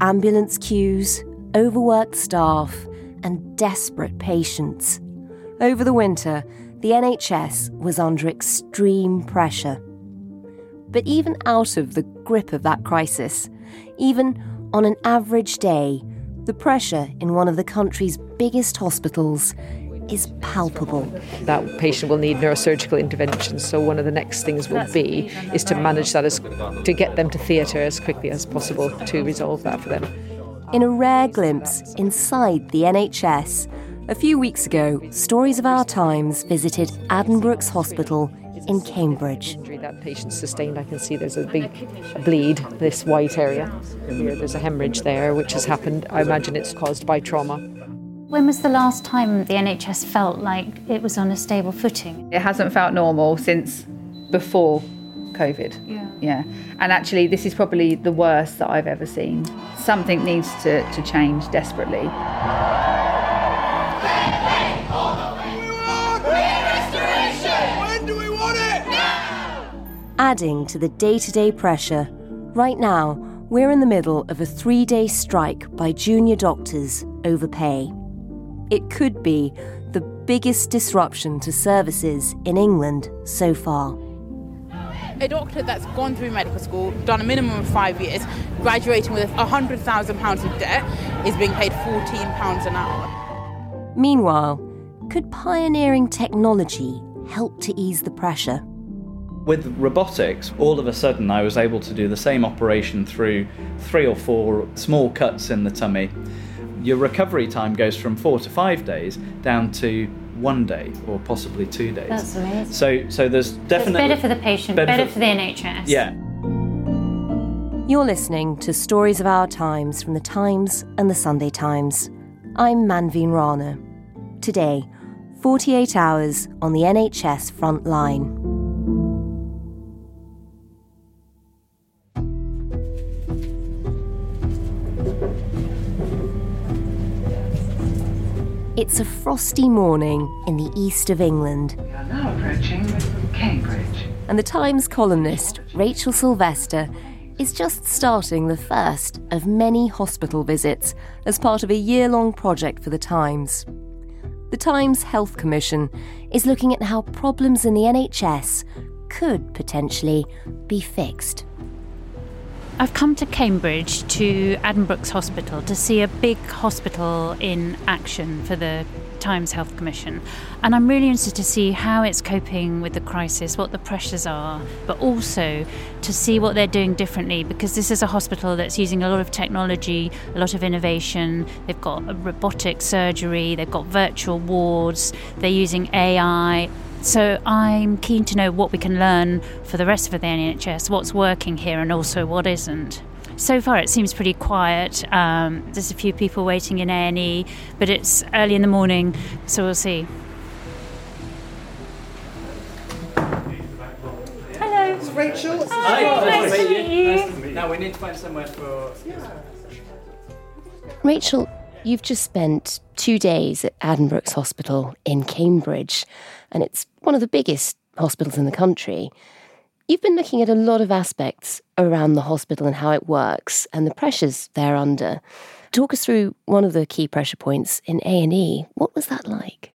ambulance queues, overworked staff, and desperate patients. Over the winter, the NHS was under extreme pressure. But even out of the grip of that crisis, even on an average day, the pressure in one of the country's biggest hospitals is palpable. That patient will need neurosurgical intervention. So one of the next things will be is to manage that as to get them to theatre as quickly as possible to resolve that for them. In a rare glimpse inside the NHS, a few weeks ago, Stories of Our Times visited Addenbrooke's Hospital in Cambridge. That patient sustained, I can see there's a big bleed, this white area. Here, there's a hemorrhage there, which has happened. I imagine it's caused by trauma. When was the last time the NHS felt like it was on a stable footing? It hasn't felt normal since before COVID. Yeah. Yeah. And actually, this is probably the worst that I've ever seen. Something needs to, to change desperately. Adding to the day to day pressure, right now, we're in the middle of a three day strike by junior doctors over pay. It could be the biggest disruption to services in England so far. a doctor that's gone through medical school, done a minimum of five years, graduating with £100,000 of debt, is being paid £14 an hour. Meanwhile, could pioneering technology help to ease the pressure? With robotics, all of a sudden I was able to do the same operation through three or four small cuts in the tummy. Your recovery time goes from four to five days down to one day or possibly two days. That's amazing. So, so there's So it's definitely better for the patient, better, for the NHS. Yeah, You're listening to Stories of Our Times from the Times and the Sunday Times. I'm Manveen Rana. Today, 48 hours on the NHS front line. It's a frosty morning in the east of England. Now approaching Cambridge. and the Times columnist Rachel Sylvester is just starting the first of many hospital visits as part of a year long project for the Times. The Times Health Commission is looking at how problems in the NHS could potentially be fixed. I've come to Cambridge to Addenbrooke's Hospital to see a big hospital in action for the Times Health Commission. And I'm really interested to see how it's coping with the crisis, what the pressures are, but also to see what they're doing differently because this is a hospital that's using a lot of technology, a lot of innovation. They've got robotic surgery, they've got virtual wards, they're using AI. So I'm keen to know what we can learn for the rest of the NHS, what's working here and also what isn't. So far, it seems pretty quiet. Um, there's a few people waiting in A&E, but it's early in the morning, so we'll see. Hello. It's Rachel. Hi, nice to meet you. Now we need to find somewhere for. Rachel, you've just spent two days at Addenbrooke's Hospital in Cambridge, and it's one of the biggest hospitals in the country. You've been looking at a lot of aspects around the hospital and how it works and the pressures they're under. Talk us through one of the key pressure points in A&E. What was that like?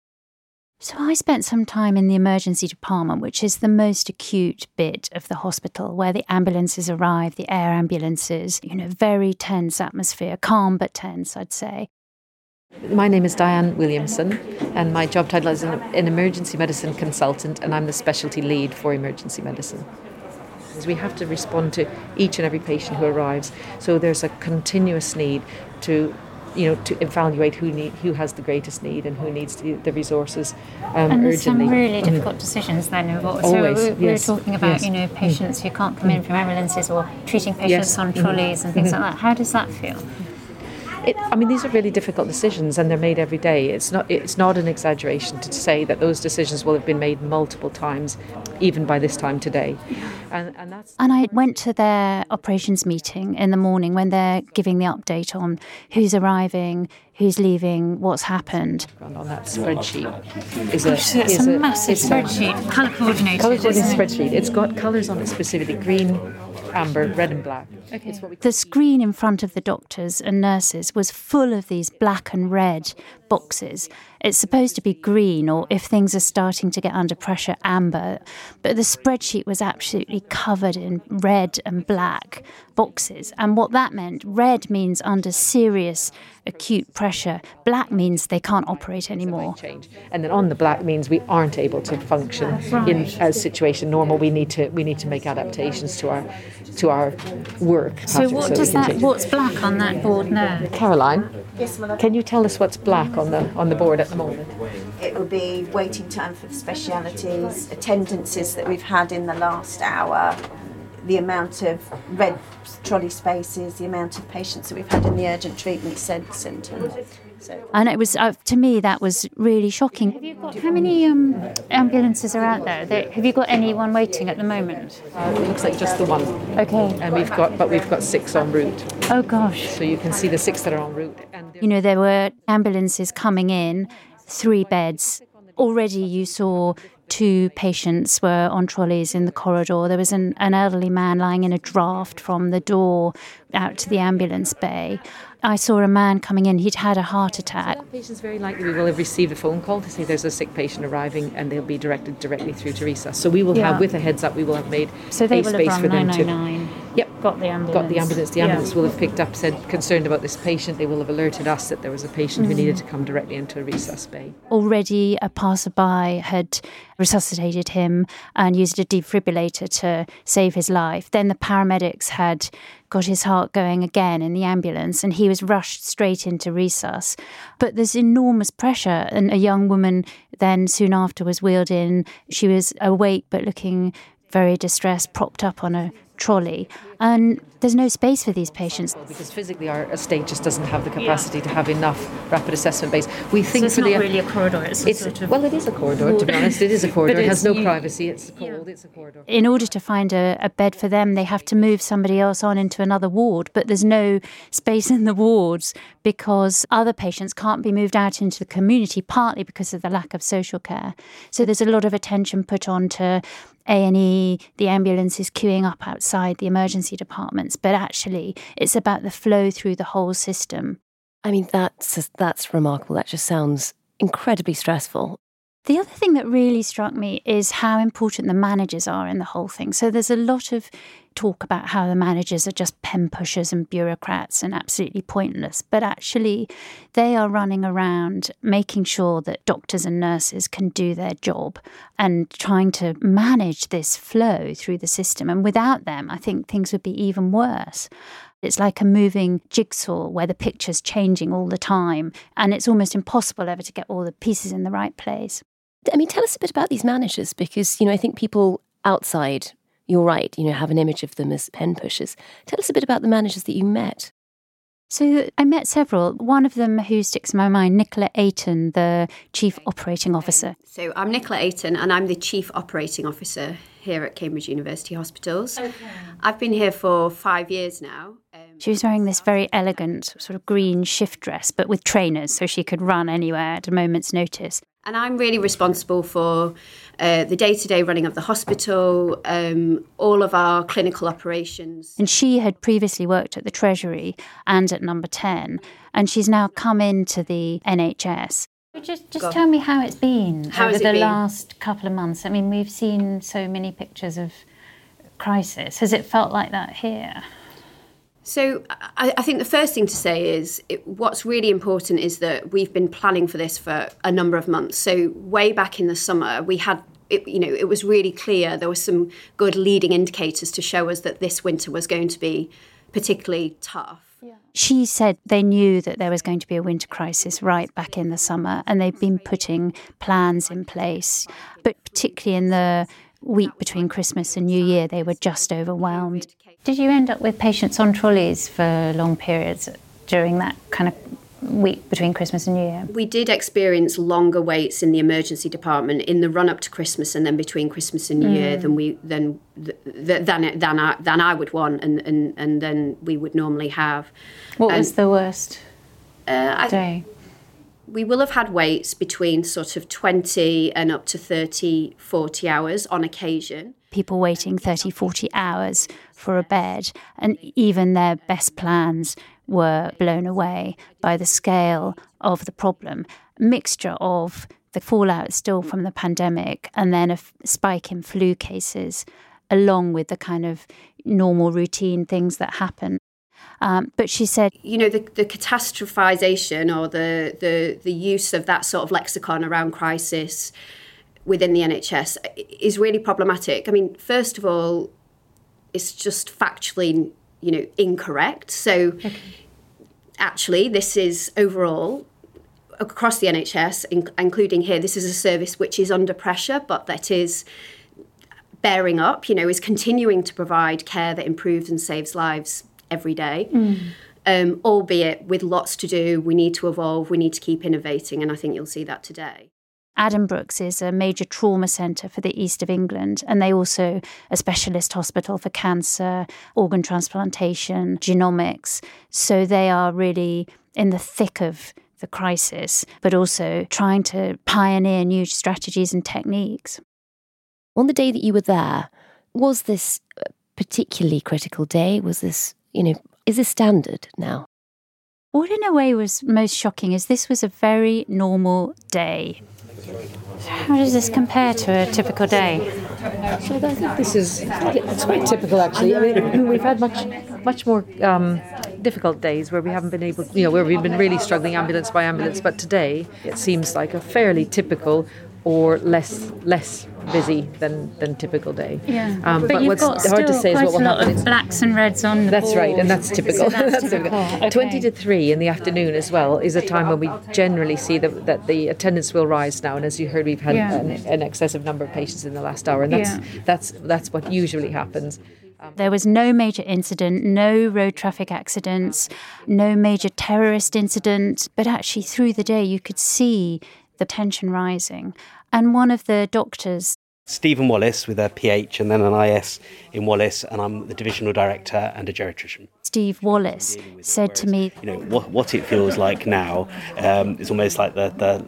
So I spent some time in the emergency department, which is the most acute bit of the hospital, where the ambulances arrive, the air ambulances, you know, very tense atmosphere, calm but tense, I'd say. My name is Diane Williamson, and my job title is an, emergency medicine consultant, and I'm the specialty lead for emergency medicine. We have to respond to each and every patient who arrives, so there's a continuous need to you know, to evaluate who need, who has the greatest need and who needs the, the resources um, and there's urgently. some really mm. difficult decisions then involved. Always, so we, yes, were talking about, yes. you know, mm. patients who can't come in mm. from ambulances or treating patients Yes. on mm-hmm. trolleys and things like mm-hmm. that. How does that feel? It, I mean, these are really difficult decisions, and they're made every day. It's not. It's not an exaggeration to say that those decisions will have been made multiple times, even by this time today. And, and that's And I went to their operations meeting in the morning when they're giving the update on who's arriving, who's leaving, what's happened. on that spreadsheet is a, Gosh, it's is a massive it's a- spreadsheet, colour coordinated. Colour coordinated isn't it? spreadsheet. It's got colours on it specifically: green, amber, red, and black. It's what we The screen in front of the doctors and nurses was full of these black and red boxes. It's supposed to be green, or if things are starting to get under pressure, amber. But the spreadsheet was absolutely covered in red and black boxes. And what that meant red means under serious acute pressure, black means they can't operate anymore. And then on the black means we aren't able to function in a situation normal. We need to we need to make adaptations to our to our work. So pattern what we does that? What's black on that board now? Caroline, can you tell us what's black on the on the board at the moment? It will be waiting time for the specialities, attendances that we've had in the last hour, the amount of red trolley spaces, the amount of patients that we've had in the urgent treatment cen- centre. So And it was uh, to me that was really shocking. Have you got how many um, ambulances are out there? there? Have you got anyone waiting at the moment? Uh, it looks like just the one. Okay. And we've got but we've got six en route. Oh gosh. So you can see the six that are en route. And You know there were ambulances coming in, three beds. Already you saw two patients were on trolleys in the corridor. There was an, an elderly man lying in a draft from the door out to the ambulance bay. I saw a man coming in. He'd had a heart attack. That patient's very likely we will have received a phone call to say there's a sick patient arriving and they'll be directed directly through to resus. So we will Yeah. have, with a heads up, we will have made So they a will have space run for them 999. to. Yep. Got the ambulance. Got the ambulance. The Yeah. will have picked up, said concerned about this patient. They will have alerted us that there was a patient who Mhm. needed to come directly into a resus bay. already a passerby had resuscitated him and used a defibrillator to save his life. Then the paramedics had got his heart going again in the ambulance and he was rushed straight into resus. But there's enormous pressure, and a young woman then soon after was wheeled in. She was awake but looking very distressed, propped up on a trolley. And there's no space for these patients. Because physically, our estate just doesn't have the capacity to have enough rapid assessment bays. We think it's for not the really a corridor, it's a sort of well, it is a corridor. To be honest, it is a corridor. But It has no you- privacy. It's cold. It's a corridor. in order to find a, a bed for them, they have to move somebody else on into another ward, but there's no space in the wards because other patients can't be moved out into the community, partly because of the lack of social care. So there's a lot of attention put on to A&E, the ambulances queuing up outside the emergency departments, but actually it's about the flow through the whole system. I mean, that's that's remarkable. That just sounds incredibly stressful. The other thing that really struck me is how important the managers are in the whole thing. So there's a lot of talk about how the managers are just pen pushers and bureaucrats and absolutely pointless. But actually, they are running around making sure that doctors and nurses can do their job and trying to manage this flow through the system. And without them, I think things would be even worse. It's like a moving jigsaw where the picture's changing all the time, and it's almost impossible ever to get all the pieces in the right place. I mean, tell us a bit about these managers because, you know, I think people outside, you're right, you know, have an image of them as pen pushers. Tell us a bit about the managers that you met. So I met several. One of them who sticks in my mind, Nicola Ayton, the Chief Operating Officer. So I'm Nicola Ayton and I'm the Chief Operating Officer here at Cambridge University Hospitals. I've been here for five years now. Um, She was wearing this very elegant sort of green shift dress, but with trainers, so she could run anywhere at a moment's notice. And I'm really responsible for uh, the day to day running of the hospital, um, all of our clinical operations. And she had previously worked at the Treasury and at Number 10, and she's now come into the NHS. Just, just tell me how it's been How over it the been? last couple of months. I mean, we've seen so many pictures of crisis. Has it felt like that here? So I, I think the first thing to say is it, what's really important is that we've been planning for this for a number of months. So way back in the summer, we had. It, you know, it was really clear there were some good leading indicators to show us that this winter was going to be particularly tough. She said they knew that there was going to be a winter crisis right back in the summer, and they've been putting plans in place. But particularly in the week between Christmas and New Year, they were just overwhelmed. Did you end up with patients on trolleys for long periods during that kind of week between Christmas and New Year? We did experience longer waits in the emergency department in the run up to Christmas and then between Christmas and New Year Mm. than we than th- than than I, than I would want and, and and then we would normally have. What And, was the worst uh, day? we will have had waits between sort of 20 and up to 30 40 hours on occasion people waiting 30, 40 hours for a bed, and even their best plans were blown away by the scale of the problem. A Mixture of the fallout still from the pandemic and then a f- spike in flu cases, along with the kind of normal routine things that happen. Um, but she said, you know the, the catastrophization or the, the the use of that sort of lexicon around crisis within the NHS is really problematic. I mean, first of all, it's just factually, you know, incorrect. So actually, this is overall across the NHS, in, including here, this is a service which is under pressure, but that is bearing up, you know, is continuing to provide care that improves and saves lives every day. Um, albeit with lots to do, we need to evolve, we need to keep innovating, and I think you'll see that today. Addenbrooke's is a major trauma centre for the east of England, and they also a specialist hospital for cancer, organ transplantation, genomics. So they are really in the thick of the crisis, but also trying to pioneer new strategies and techniques. On the day that you were there, was this a particularly critical day? Was this, you know, is this standard now? What in a way was most shocking is this was a very normal day. How does this compare to a typical day? So I think this is it's quite typical actually. I mean, we've had much much more um, difficult days where we haven't been able, you know, where we've been really struggling ambulance by ambulance. But today it seems like a fairly typical or less less busy than than typical day. Yeah, Um, but, you've what's got hard to still say is what will a lot happen. of blacks and reds on the That's right, and that's typical. So that's That's typical. typical. Twenty to three in the afternoon as well is a time when we generally see that, that the attendance will rise now. And as you heard, we've had Yeah. an, an excessive number of patients in the last hour, and that's Yeah. that's that's what usually happens. There was no major incident, no road traffic accidents, no major terrorist incident, but actually through the day you could see the tension rising. And one of the doctors Stephen Wallis with a PH and then an IS in Wallis, and I'm the divisional director and a geriatrician. Steve Wallis said to me, You know what what it feels like now. Um, it's almost like the, the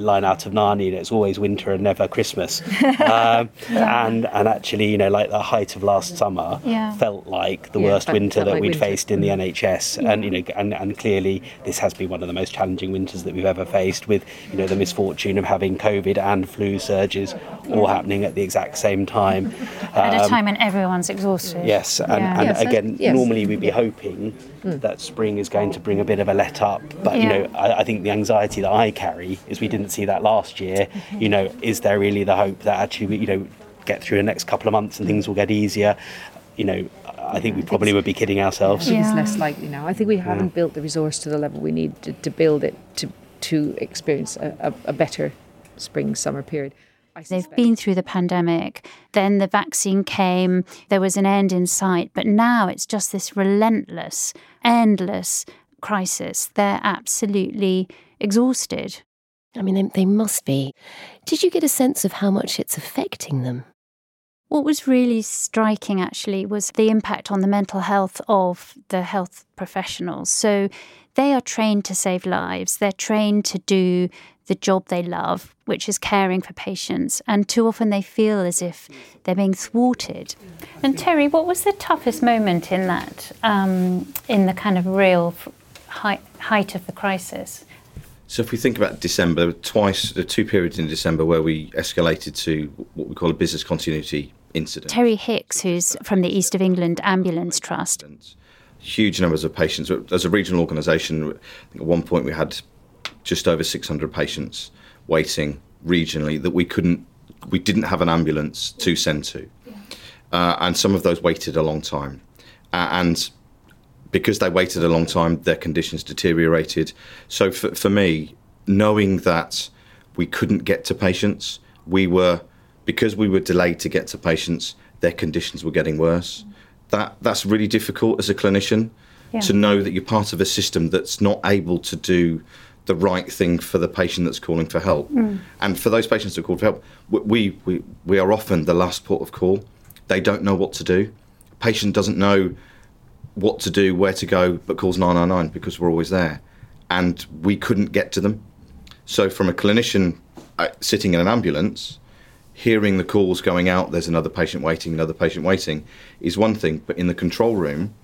line out of Narnia. It's always winter and never Christmas. um, and and actually, you know, like the height of last summer Yeah. felt like the Yeah, worst winter that like we'd winter. faced in the NHS. And you know, and, and clearly this has been one of the most challenging winters that we've ever faced. With you know the misfortune of having COVID and flu surges all happening at the exact same time. at a Um, time when everyone's exhausted. Yes, and, Yeah. and Yes, I- again, yes. normally we'd be hoping that spring is going to bring a bit of a let up. But you know, I, I think the anxiety that I carry is we didn't see that last year. You know, is there really the hope that actually we, you know get through the next couple of months and things will get easier? You know, I think we probably would be kidding ourselves. I think it's less likely now. I think we haven't built the resource to the level we need to, to build it to to experience a, a, a better spring summer period. I They've been through the pandemic, then the vaccine came, there was an end in sight, but now it's just this relentless, endless crisis. They're absolutely exhausted. I mean, they, they must be. Did you get a sense of how much it's affecting them? What was really striking actually was the impact on the mental health of the health professionals. So they are trained to save lives, they're trained to do the job they love, which is caring for patients, and too often they feel as if they're being thwarted. And Terry, what was the toughest moment in that, um, in the kind of real height, height of the crisis? So if we think about December, twice, the two periods in December where we escalated to what we call a business continuity incident. Terry Hicks, who's from the East of England Ambulance Trust. Huge numbers of patients. As a regional organisation, at one point we had just over 600 patients waiting regionally that we couldn't, we didn't have an ambulance to send to, uh, and some of those waited a long time, uh, and because they waited a long time, their conditions deteriorated. So for, for me, knowing that we couldn't get to patients, we were because we were delayed to get to patients, their conditions were getting worse. That that's really difficult as a clinician Yeah. to know that you're part of a system that's not able to do the right thing for the patient that's calling for help. Mm. And for those patients that call for help, we, we, we are often the last port of call. They don't know what to do. Patient doesn't know what to do, where to go, but calls 999 because we're always there. And we couldn't get to them. So, from a clinician uh, sitting in an ambulance, hearing the calls going out, there's another patient waiting, another patient waiting, is one thing. But in the control room,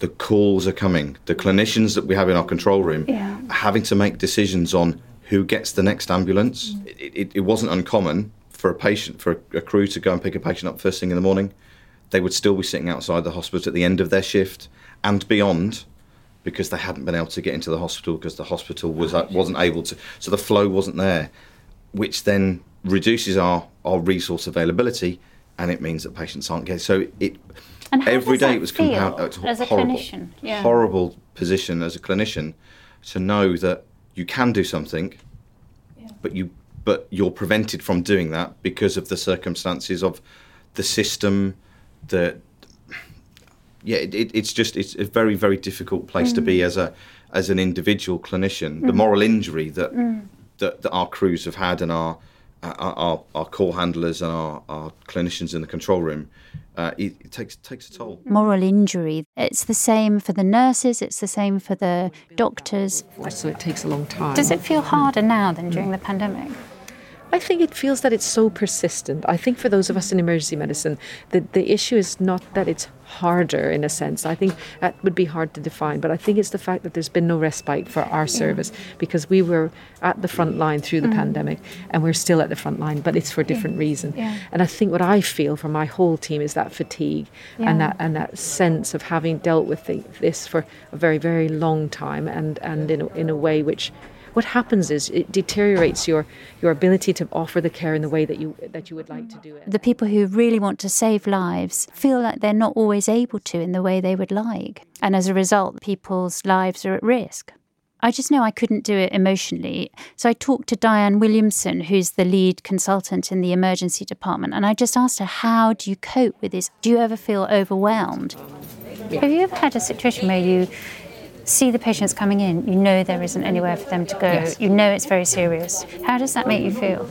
the calls are coming. The clinicians that we have in our control room Yeah. are having to make decisions on who gets the next ambulance. It, it, it wasn't uncommon for a patient, for a, a crew to go and pick a patient up first thing in the morning. They would still be sitting outside the hospital at the end of their shift and beyond because they hadn't been able to get into the hospital because the hospital was uh, wasn't able to. So the flow wasn't there, which then reduces our, our resource availability, and it means that patients aren't getting. So it And every day that it was compound. as a horrible, clinician? Yeah. horrible position as a clinician to know that you can do something, but you but you're prevented from doing that because of the circumstances of the system, the yeah, it, it, it's just it's a very very difficult place to be Mm. as a as an individual clinician. The Mm. moral injury that, Mm. that that our crews have had and our our, our, our call handlers and our, our clinicians in the control room, uh, it, it takes takes a toll. Moral injury. It's the same for the nurses, it's the same for the doctors. So it takes a long time. Does it feel harder now than during the pandemic? I think it feels that it's so persistent. I think for those of us in emergency medicine, the, the issue is not that it's harder in a sense. I think that would be hard to define, but I think it's the fact that there's been no respite for our service because we were at the front line through the Mm. pandemic and we're still at the front line, but it's for a different reason. Yeah. And I think what I feel for my whole team is that fatigue Yeah. and that and that sense of having dealt with the, this for a very very long time and and in a, in a way which what happens is it deteriorates your your ability to offer the care in the way that you that you would like to do it. The people who really want to save lives feel like they're not always able to in the way they would like. And as a result, people's lives are at risk. I just know I couldn't do it emotionally. So I talked to Diane Williamson, who's the lead consultant in the emergency department, and I just asked her, How do you cope with this? Do you ever feel overwhelmed? Have you ever had a situation where you see the patients coming in, you know there isn't anywhere for them to go, Yes. you know it's very serious? How does that make you feel?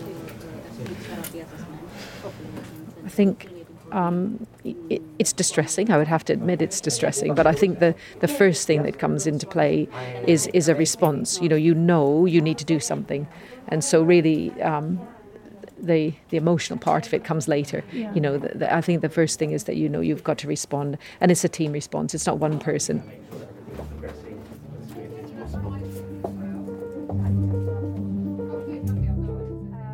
I think um, it, it's distressing. I would have to admit it's distressing. But I think the, the first thing that comes into play is is a response. You know, you know you need to do something, and so really. Um, the, the emotional part of it comes later. Yeah. You know, the, the, I think the first thing is that you know you've got to respond, and it's a team response. It's not one person.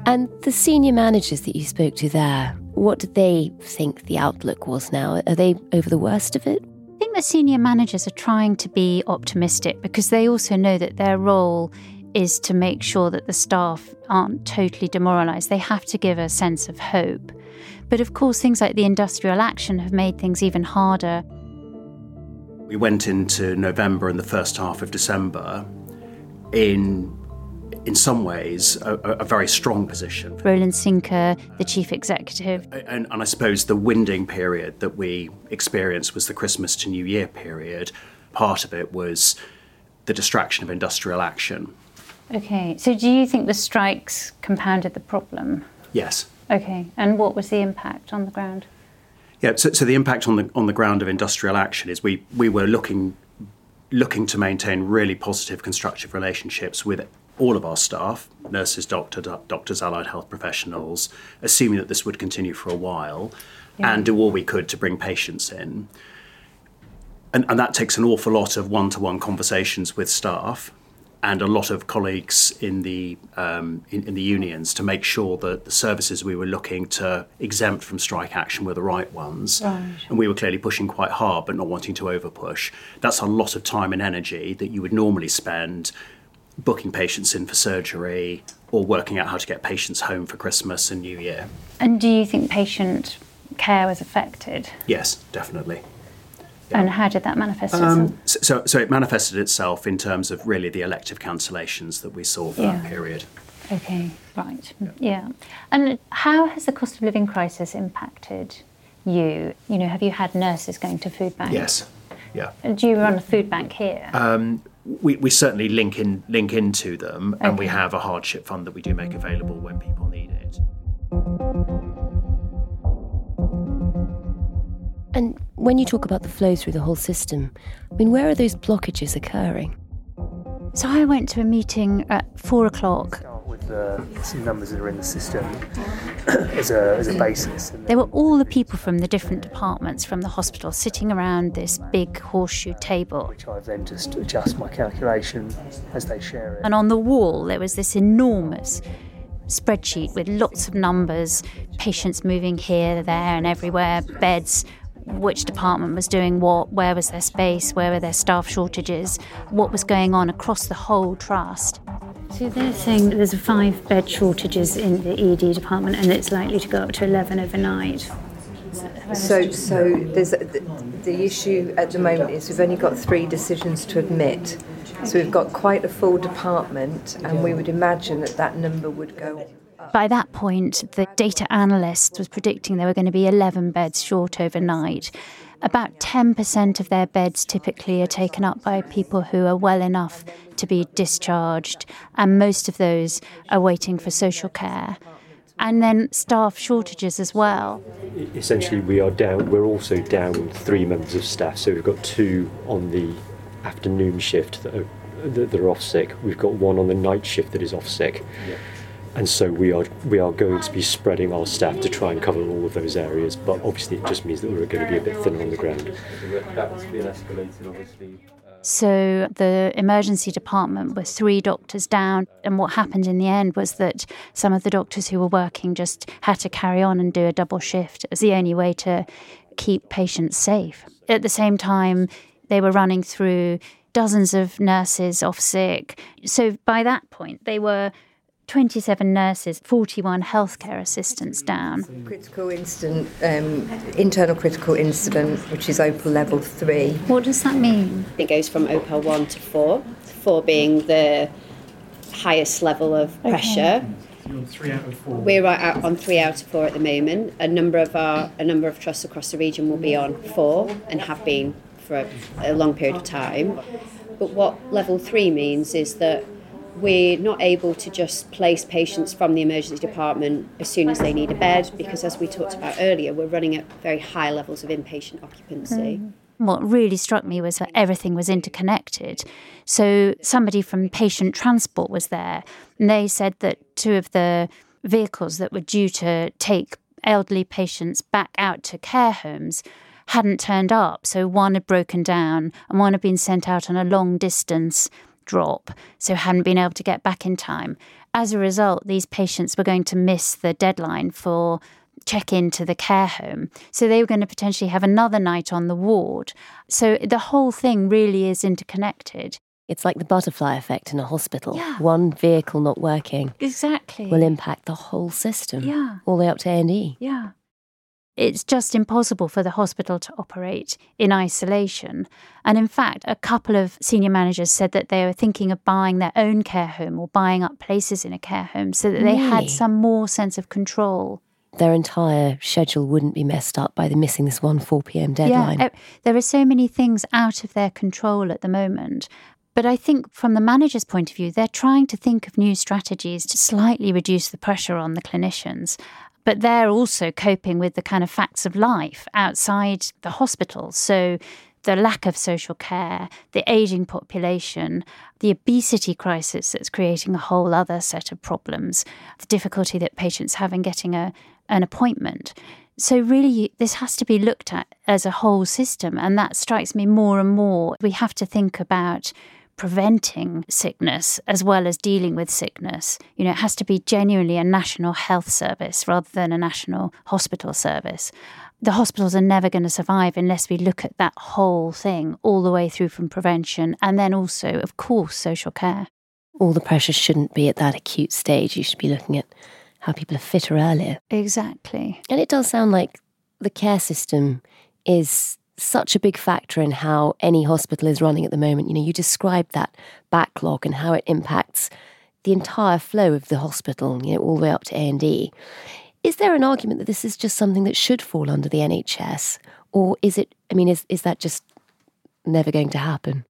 And the senior managers that you spoke to there, what did they think the outlook was now? Are they over the worst of it? I think the senior managers are trying to be optimistic because they also know that their role is to make sure that the staff aren't totally demoralised. They have to give a sense of hope. But of course, things like the industrial action have made things even harder. We went into November and the first half of December in, in some ways, a, a very strong position. Roland Sinker, the chief executive, And, and I suppose the winding period that we experienced was the Christmas to New Year period. Part of it was the distraction of industrial action. Okay, so do you think the strikes compounded the problem? Yes. Okay, and what was the impact on the ground? Yeah, so, so the impact on the on the ground of industrial action is we we were looking looking to maintain really positive, constructive relationships with all of our staff, nurses, doctor, doctors, allied health professionals, assuming that this would continue for a while, yeah. and do all we could to bring patients in. And, and that takes an awful lot of one-to-one conversations with staff and a lot of colleagues in the um, in, in, the unions to make sure that the services we were looking to exempt from strike action were the right ones. Right. And we were clearly pushing quite hard, but not wanting to overpush. That's a lot of time and energy that you would normally spend booking patients in for surgery or working out how to get patients home for Christmas and New Year. And do you think patient care was affected? Yes, definitely. Yeah. And how did that manifest itself? Um, so, so it manifested itself in terms of really the elective cancellations that we saw for yeah. that period. Okay, right. Yeah. yeah. And how has the cost of living crisis impacted you? You know, have you had nurses going to food banks? Yes. Yeah. Do you run a food bank here? Um, we, we certainly link in link into them, okay. and we have a hardship fund that we do make available when people need it. And when you talk about the flow through the whole system, I mean, where are those blockages occurring? So I went to a meeting at four o'clock uh, numbers that are in the system as, a, as a basis. There were all the people from the different departments from the hospital sitting around this big horseshoe table. Which I then just adjust my calculation as they share it. And on the wall, there was this enormous spreadsheet with lots of numbers, patients moving here, there, and everywhere, beds, which department was doing what, where was their space, where were their staff shortages, what was going on across the whole trust. So they're saying that there's a five bed shortages in the ED department and it's likely to go up to 11 overnight. So, so there's the, the issue at the moment is we've only got three decisions to admit. So we've got quite a full department, and we would imagine that that number would go by that point, the data analyst was predicting there were going to be 11 beds short overnight. About 10% of their beds typically are taken up by people who are well enough to be discharged, and most of those are waiting for social care. And then staff shortages as well. Essentially, we are down, we're also down three members of staff. So we've got two on the afternoon shift that are, that are off sick, we've got one on the night shift that is off sick. Yeah and so we are we are going to be spreading our staff to try and cover all of those areas. But obviously, it just means that we're going to be a bit thinner on the ground. So the emergency department were three doctors down, and what happened in the end was that some of the doctors who were working just had to carry on and do a double shift. Was the only way to keep patients safe. At the same time, they were running through dozens of nurses off sick. So by that point, they were 27 nurses, 41 healthcare assistants down. Critical incident, um, internal critical incident, which is OPEL level three. What does that mean? It goes from OPEL 1 to 4, 4 being the highest level of pressure. Okay. Three out of four. We're out on three out of four at the moment. A number of our a number of trusts across the region will be on four and have been for a, a long period of time. But what level three means is that we're not able to just place patients from the emergency department as soon as they need a bed because, as we talked about earlier, we're running at very high levels of inpatient occupancy. Mm. What really struck me was that everything was interconnected. So, somebody from patient transport was there, and they said that two of the vehicles that were due to take elderly patients back out to care homes hadn't turned up. So, one had broken down, and one had been sent out on a long distance drop, so hadn't been able to get back in time. As a result, these patients were going to miss the deadline for check into the care home. So they were going to potentially have another night on the ward. So the whole thing really is interconnected. It's like the butterfly effect in a hospital. Yeah. One vehicle not working exactly will impact the whole system. Yeah. All the way up to A&E. Yeah it's just impossible for the hospital to operate in isolation. And in fact, a couple of senior managers said that they were thinking of buying their own care home or buying up places in a care home so that they really? had some more sense of control. Their entire schedule wouldn't be messed up by the missing this one 4 p.m. deadline. Yeah, there are so many things out of their control at the moment. But I think from the manager's point of view, they're trying to think of new strategies to slightly reduce the pressure on the clinicians but they're also coping with the kind of facts of life outside the hospital. So the lack of social care, the aging population, the obesity crisis that's creating a whole other set of problems, the difficulty that patients have in getting a, an appointment. So, really, this has to be looked at as a whole system, and that strikes me more and more. We have to think about preventing sickness as well as dealing with sickness. You know, it has to be genuinely a national health service rather than a national hospital service. The hospitals are never going to survive unless we look at that whole thing all the way through from prevention and then also, of course, social care. All the pressure shouldn't be at that acute stage. You should be looking at how people are fitter earlier. Exactly. And it does sound like the care system is such a big factor in how any hospital is running at the moment. You know, you described that backlog and how it impacts the entire flow of the hospital, you know, all the way up to A&E. Is there an argument that this is just something that should fall under the NHS? Or is it, I mean, is, is that just never going to happen?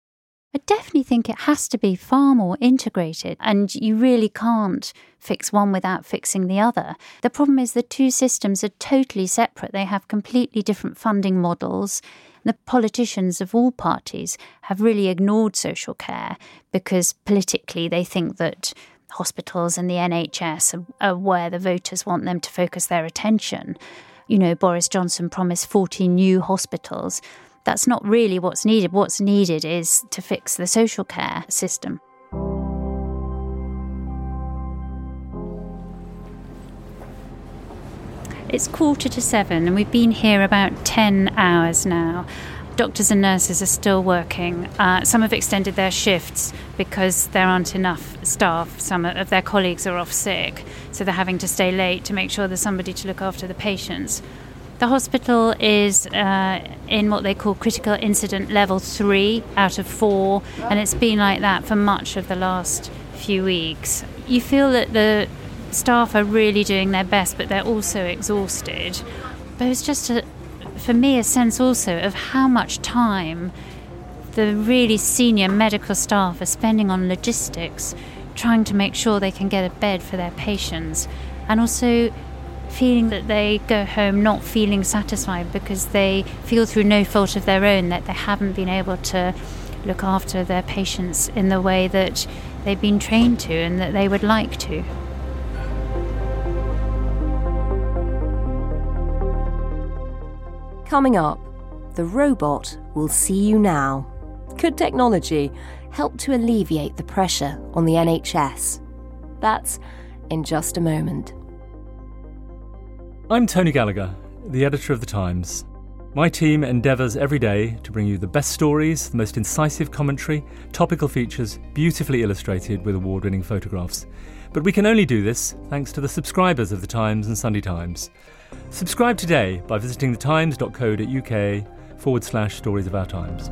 I definitely think it has to be far more integrated, and you really can't fix one without fixing the other. The problem is the two systems are totally separate, they have completely different funding models. The politicians of all parties have really ignored social care because politically they think that hospitals and the NHS are, are where the voters want them to focus their attention. You know, Boris Johnson promised 40 new hospitals that's not really what's needed. What's needed is to fix the social care system. It's quarter to seven, and we've been here about 10 hours now. Doctors and nurses are still working. Uh, some have extended their shifts because there aren't enough staff. Some of their colleagues are off sick, so they're having to stay late to make sure there's somebody to look after the patients. The hospital is uh, in what they call critical incident level three out of four, and it's been like that for much of the last few weeks. You feel that the staff are really doing their best, but they're also exhausted. But it's just, a, for me, a sense also of how much time the really senior medical staff are spending on logistics, trying to make sure they can get a bed for their patients, and also feeling that they go home not feeling satisfied because they feel through no fault of their own that they haven't been able to look after their patients in the way that they've been trained to and that they would like to. Coming up, the robot will see you now. Could technology help to alleviate the pressure on the NHS? That's in just a moment. I'm Tony Gallagher, the editor of The Times. My team endeavours every day to bring you the best stories, the most incisive commentary, topical features, beautifully illustrated with award winning photographs. But we can only do this thanks to the subscribers of The Times and Sunday Times. Subscribe today by visiting thetimes.co.uk forward slash stories of our times.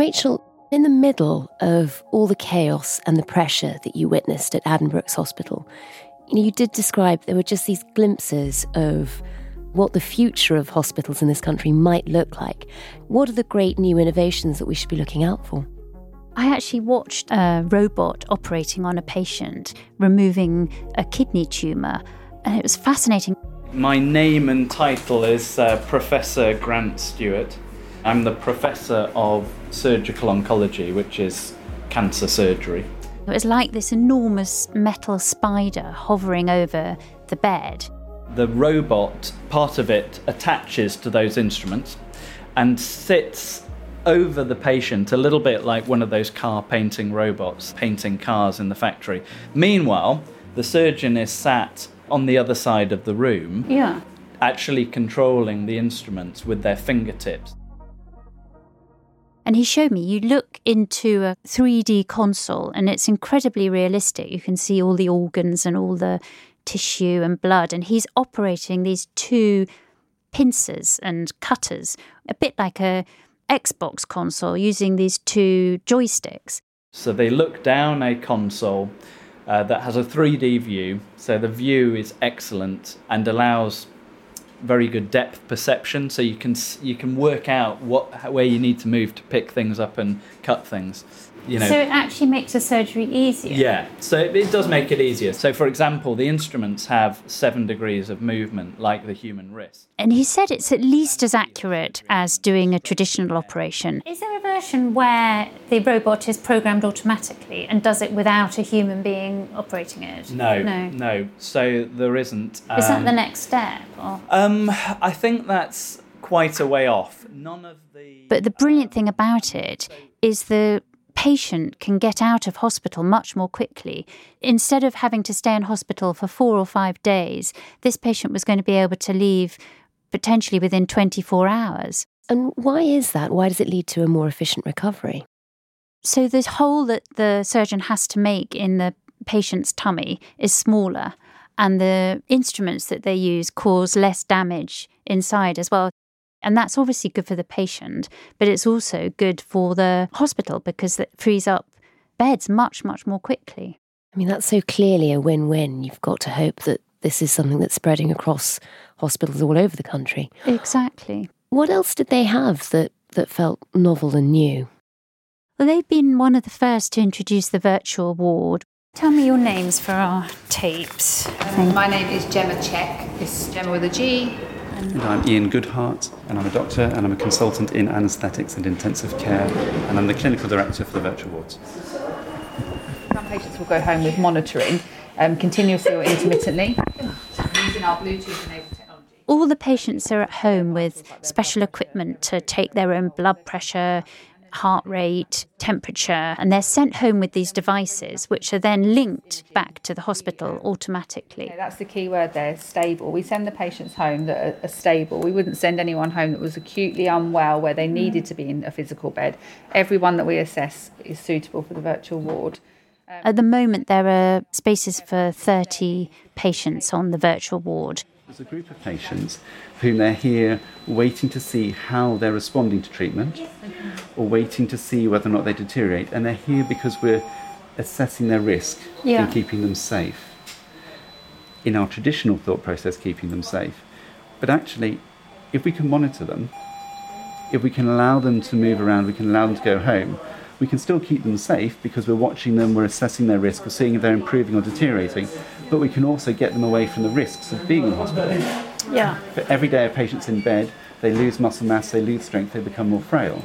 Rachel, in the middle of all the chaos and the pressure that you witnessed at Addenbrooke's Hospital, you, know, you did describe there were just these glimpses of what the future of hospitals in this country might look like. What are the great new innovations that we should be looking out for? I actually watched a robot operating on a patient, removing a kidney tumour, and it was fascinating. My name and title is uh, Professor Grant Stewart. I'm the Professor of Surgical Oncology, which is cancer surgery. It was like this enormous metal spider hovering over the bed. The robot, part of it, attaches to those instruments and sits over the patient a little bit like one of those car painting robots painting cars in the factory. Meanwhile, the surgeon is sat on the other side of the room, Yeah. actually controlling the instruments with their fingertips. And he showed me you look into a 3D console and it's incredibly realistic. You can see all the organs and all the tissue and blood. And he's operating these two pincers and cutters, a bit like a Xbox console using these two joysticks. So they look down a console uh, that has a 3D view. So the view is excellent and allows very good depth perception. So you can you can work out what where you need to move to pick things up and cut things. You know. So it actually makes the surgery easier. Yeah, so it, it does make it easier. So, for example, the instruments have seven degrees of movement, like the human wrist. And he said it's at least as accurate as doing a traditional operation. Is there a version where the robot is programmed automatically and does it without a human being operating it? No, No. no. So there isn't. Is that um, the next step? Or? Um, I think that's quite a way off. None of the. But the brilliant thing about it is the patient can get out of hospital much more quickly. Instead of having to stay in hospital for four or five days, this patient was going to be able to leave potentially within 24 hours. And why is that? Why does it lead to a more efficient recovery? So the hole that the surgeon has to make in the patient's tummy is smaller, and the instruments that they use cause less damage inside as well. And that's obviously good for the patient, but it's also good for the hospital because it frees up beds much, much more quickly. I mean, that's so clearly a win win. You've got to hope that this is something that's spreading across hospitals all over the country. Exactly. What else did they have that, that felt novel and new? Well, they've been one of the first to introduce the virtual ward. Tell me your names for our tapes. Um, my name is Gemma Check. It's Gemma with a G. And I'm Ian Goodhart, and I'm a doctor, and I'm a consultant in anaesthetics and intensive care, and I'm the clinical director for the virtual wards. Some patients will go home with monitoring um, continuously or intermittently using our Bluetooth enabled technology. All the patients are at home with special equipment to take their own blood pressure, heart rate, temperature, and they're sent home with these devices, which are then linked back to the hospital automatically. Okay, that's the key word there, stable. We send the patients home that are, are stable. We wouldn't send anyone home that was acutely unwell where they mm. needed to be in a physical bed. Everyone that we assess is suitable for the virtual ward. At the moment, there are spaces for 30 patients on the virtual ward. There's a group of patients whom they're here waiting to see how they're responding to treatment or waiting to see whether or not they deteriorate. And they're here because we're assessing their risk Yeah. and keeping them safe. In our traditional thought process, keeping them safe. But actually, if we can monitor them, if we can allow them to move around, we can allow them to go home, we can still keep them safe because we're watching them, we're assessing their risk, we're seeing if they're improving or deteriorating, but we can also get them away from the risks of being in hospital. Yeah. But every day a patient's in bed, they lose muscle mass, they lose strength, they become more frail.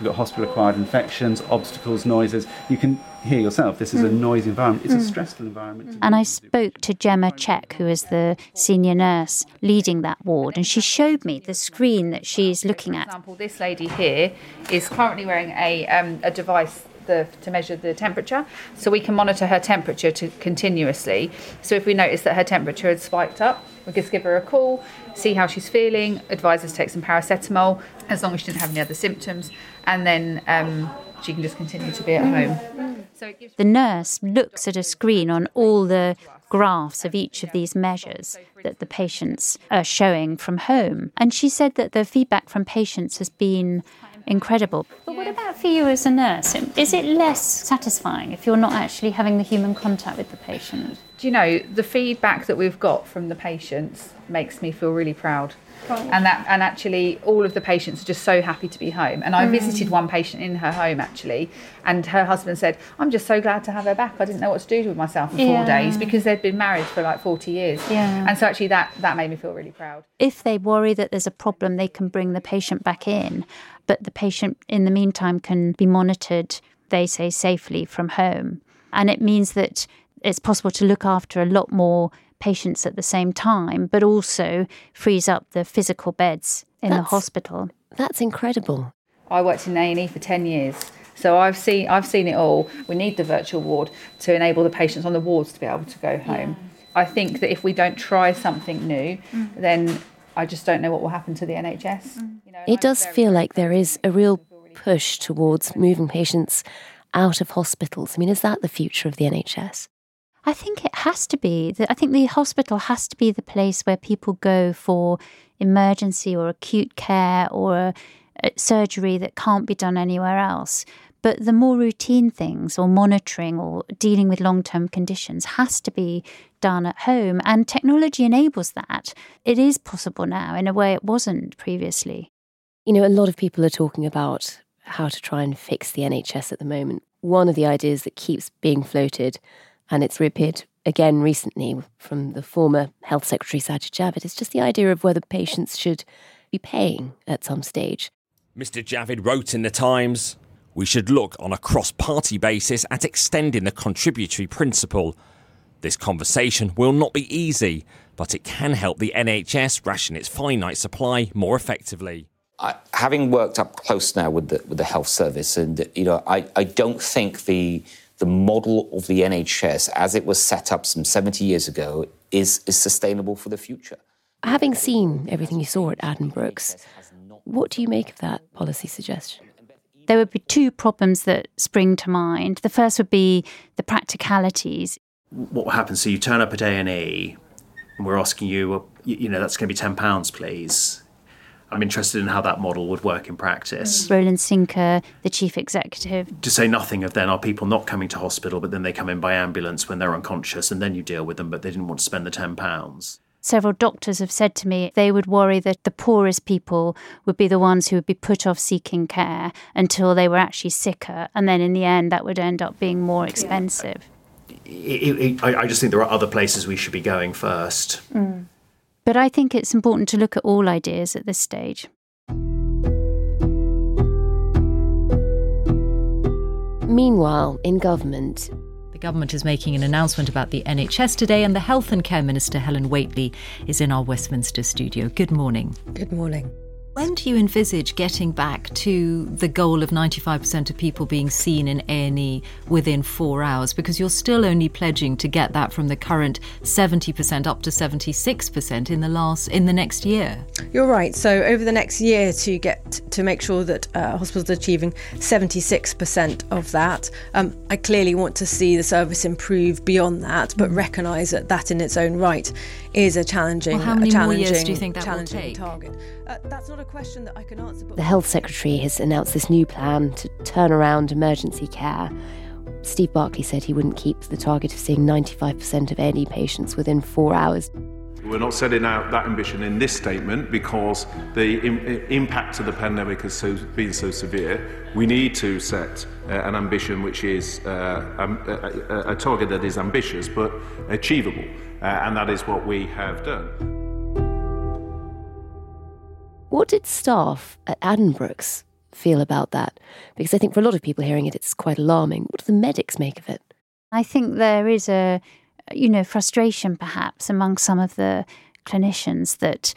We've got hospital acquired infections, obstacles, noises. You can hear yourself, this is a Mm. noisy environment, it's Mm. a stressful environment. And I spoke to Gemma Check, who is the senior nurse leading that ward, and she showed me the screen that she's looking at. For example, this lady here is currently wearing a, um, a device the, to measure the temperature. So we can monitor her temperature to, continuously. So if we notice that her temperature has spiked up, we just give her a call, see how she's feeling, advise her to take some paracetamol, as long as she didn't have any other symptoms, and then um, she can just continue to be at home. So it gives The nurse looks at a screen on all the graphs of each of these measures that the patients are showing from home. And she said that the feedback from patients has been incredible. But what about for you as a nurse? Is it less satisfying if you're not actually having the human contact with the patient? Do you know the feedback that we've got from the patients makes me feel really proud. And that and actually all of the patients are just so happy to be home. And I Mm. visited one patient in her home actually, and her husband said, "I'm just so glad to have her back. I didn't know what to do with myself for Yeah. four days because they'd been married for like 40 years." Yeah. And so actually that that made me feel really proud. If they worry that there's a problem, they can bring the patient back in, but the patient in the meantime can be monitored, they say, safely from home. And it means that it's possible to look after a lot more patients at the same time, but also frees up the physical beds in the hospital. That's incredible. I worked in A and E for ten years, so I've seen I've seen it all. We need the virtual ward to enable the patients on the wards to be able to go home. I think that if we don't try something new, mm. then I just don't know what will happen to the NHS. Mm. You know, It does feel like there is a real push towards moving patients out of hospitals. I mean, is that the future of the NHS? I think it has to be. I think the hospital has to be the place where people go for emergency or acute care or a, a surgery that can't be done anywhere else. But the more routine things or monitoring or dealing with long term conditions has to be done at home. And technology enables that. It is possible now in a way it wasn't previously. You know, a lot of people are talking about how to try and fix the NHS at the moment. One of the ideas that keeps being floated, and it's reappeared again recently from the former Health Secretary Sajid Javid, is just the idea of whether patients should be paying at some stage. Mr. Javid wrote in The Times We should look on a cross party basis at extending the contributory principle. This conversation will not be easy, but it can help the NHS ration its finite supply more effectively. I, having worked up close now with the with the health service, and you know, I, I don't think the the model of the NHS as it was set up some 70 years ago is is sustainable for the future. Having seen everything you saw at Addenbrooke's, what do you make of that policy suggestion? There would be two problems that spring to mind. The first would be the practicalities. What happens? So you turn up at A and E, and we're asking you, you, know, that's going to be ten pounds, please. I'm interested in how that model would work in practice. Mm. Roland Sinker, the chief executive, To say nothing of then are people not coming to hospital, but then they come in by ambulance when they're unconscious, and then you deal with them, but they didn't want to spend the ten pounds. several doctors have said to me they would worry that the poorest people would be the ones who would be put off seeking care until they were actually sicker. And then in the end, that would end up being more expensive. It- it- I, I just think there are other places we should be going first. Mm. But I think it's important to look at all ideas at this stage. Meanwhile, in government, The government is making an announcement about the NHS today, and the Health and Care Minister, Helen Whately, is in our Westminster studio. Good morning. Good morning. When do you envisage getting back to the goal of 95% of people being seen in A&E within four hours? Because you're still only pledging to get that from the current 70% up to 76% in the last in the next year. You're right. So over the next year to get to make sure that uh, hospitals are achieving 76% of that, um, I clearly want to see the service improve beyond that, but recognise that that in its own right is a challenging, Well, how many a more years do you think that will take? target. Uh, that's not a question that I can answer. But the Health Secretary has announced this new plan to turn around emergency care. Steve Barclay said he wouldn't keep the target of seeing 95% of A&E patients within four hours. We're not setting out that ambition in this statement because the Im- impact of the pandemic has so, been so severe. We need to set uh, an ambition which is uh, um, a, a, a target that is ambitious but achievable, uh, and that is what we have done. What did staff at Addenbrooke's feel about that? Because I think for a lot of people hearing it, it's quite alarming. What do the medics make of it? I think there is a, you know, frustration perhaps among some of the clinicians that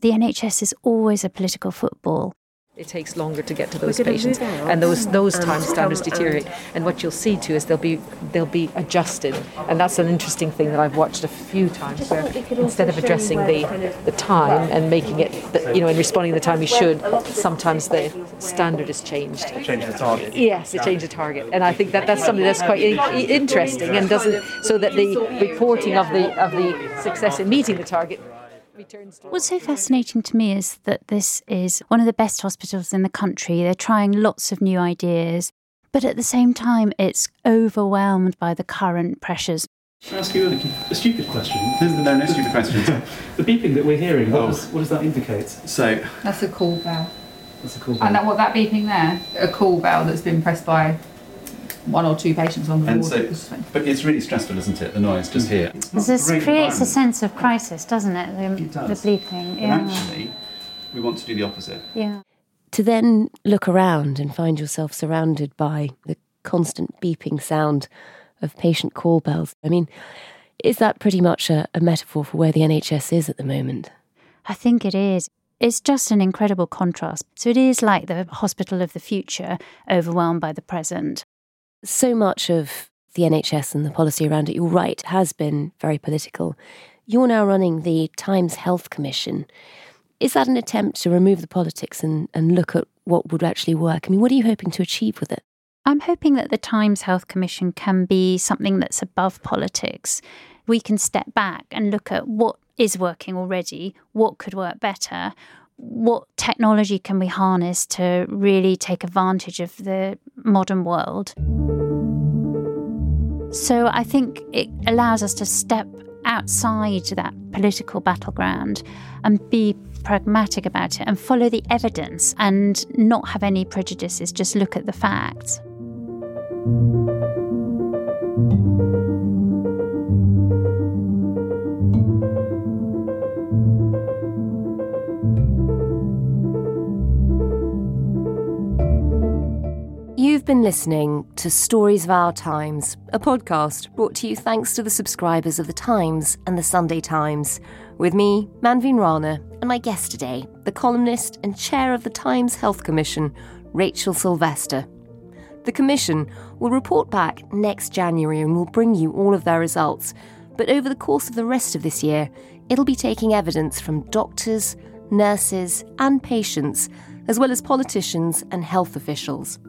the NHS is always a political football. It takes longer to get to those patients, and those those And time standards deteriorate. And what you'll see too is they'll be they'll be adjusted, and that's an interesting thing that I've watched a few times. Where instead of addressing the the time and making it, the, you know, and responding the time you should, sometimes the standard is changed. Change the target. Yes, to change the target, and I think that that's something that's quite i- i- interesting, and doesn't so that the reporting of the of the success in meeting the target What's so fascinating to me is that this is one of the best hospitals in the country. They're trying lots of new ideas, but at the same time, it's overwhelmed by the current pressures. Can I ask you a, a stupid question? No, no stupid questions. the beeping that we're hearing, what, does, oh. what does that indicate? So, That's a call bell. that's a call bell. And that what that beeping there? A call bell that's been pressed by one or two patients on the And ward. so, but it's really stressful, isn't it? The noise just mm. here. This creates a sense of crisis, doesn't it? The, It does. the bleeping. But Yeah. actually, we want to do the opposite. yeah. To then look around and find yourself surrounded by the constant beeping sound of patient call bells. I mean, Is that pretty much a, a metaphor for where the NHS is at the moment? I think it is. It's just an incredible contrast. So it is like the hospital of the future, overwhelmed by the present. So much of the NHS and the policy around it, you're right, has been very political. You're now running the Times Health Commission. Is that an attempt to remove the politics and, and look at what would actually work? I mean, what are you hoping to achieve with it? I'm hoping that the Times Health Commission can be something that's above politics. We can step back and look at what is working already, what could work better, what technology can we harness to really take advantage of the modern world. So I think it allows us to step outside that political battleground and be pragmatic about it and follow the evidence and not have any prejudices, just look at the facts. Been listening to Stories of Our Times, a podcast brought to you thanks to the subscribers of The Times and The Sunday Times, with me, Manveen Rana, and my guest today, the columnist and chair of the Times Health Commission, Rachel Sylvester. The Commission will report back next January and will bring you all of their results, but over the course of the rest of this year, it'll be taking evidence from doctors, nurses, and patients, as well as politicians and health officials.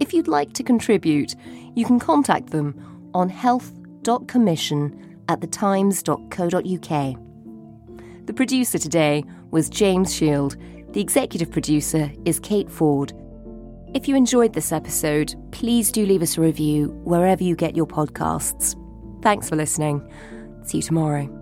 If you'd like to contribute, you can contact them on health.commission at thetimes.co.uk. The producer today was James Shield. The executive producer is Kate Ford. If you enjoyed this episode, please do leave us a review wherever you get your podcasts. Thanks for listening. See you tomorrow.